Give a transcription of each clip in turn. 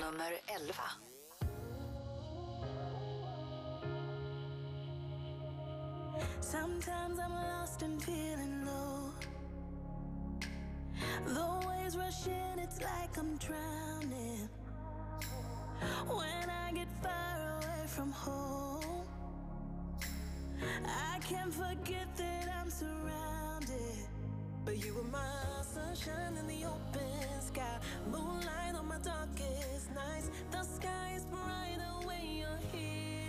nummer 11. Sometimes I'm lost and feeling low. The waves rush in, it's like I'm drowning. When I get far away from home, I can't forget that I'm surrounded. But you were my sunshine in the open sky, moonlight on my darkest nights. The sky is brighter when you're here.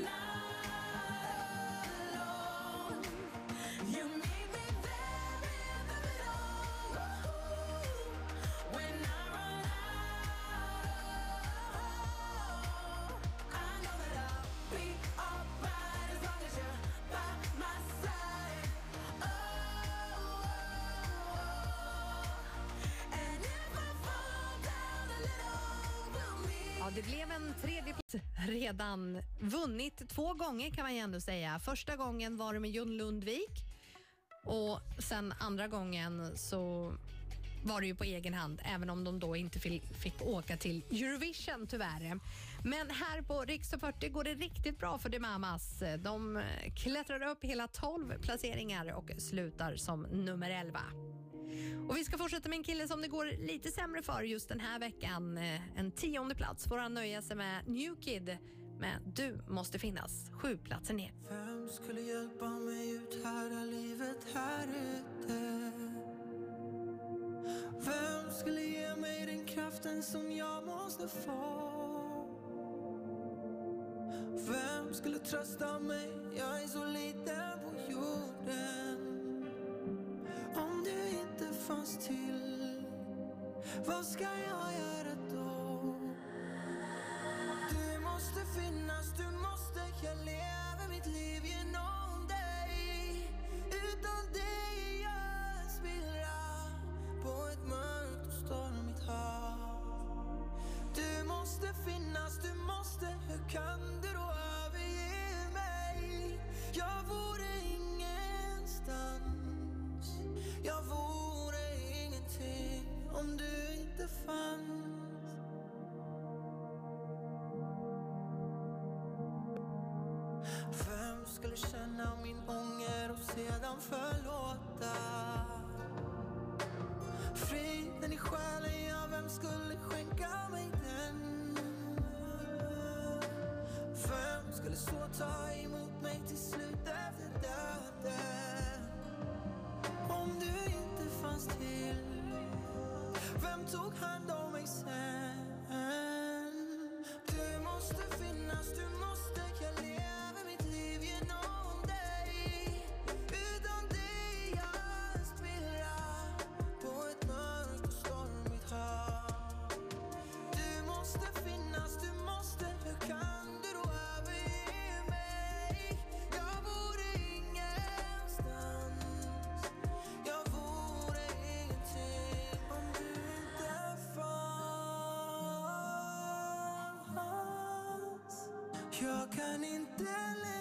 love. Det blev en tredje plats redan. Vunnit två gånger kan man ju ändå säga. Första gången var det med Jon Lundvik och sen andra gången så var det ju på egen hand, även om de då inte fick, fick åka till Eurovision tyvärr. Men här på Riksdag 40 går det riktigt bra för The Mamas. De klättrar upp hela 12 placeringar och slutar som nummer 11. Och Vi ska fortsätta med en kille som det går lite sämre för just den här veckan. Eh, en tionde plats får han nöja sig med New Kid med Du måste finnas, sju platser ner. Vem skulle hjälpa mig ut här, livet här ute? Vem skulle ge mig den kraften som jag måste få? Vem skulle trösta mig? Jag är så liten på jorden till Vad ska jag göra då? Du måste finnas, du måste Jag lever mitt liv genom dig Utan dig skulle känna min ånger och sedan förlåta? Friden i själen, ja, vem skulle skänka mig den? Vem skulle så ta emot mig till slut efter döden? Om du inte fanns till, vem tog hand om Yo can inte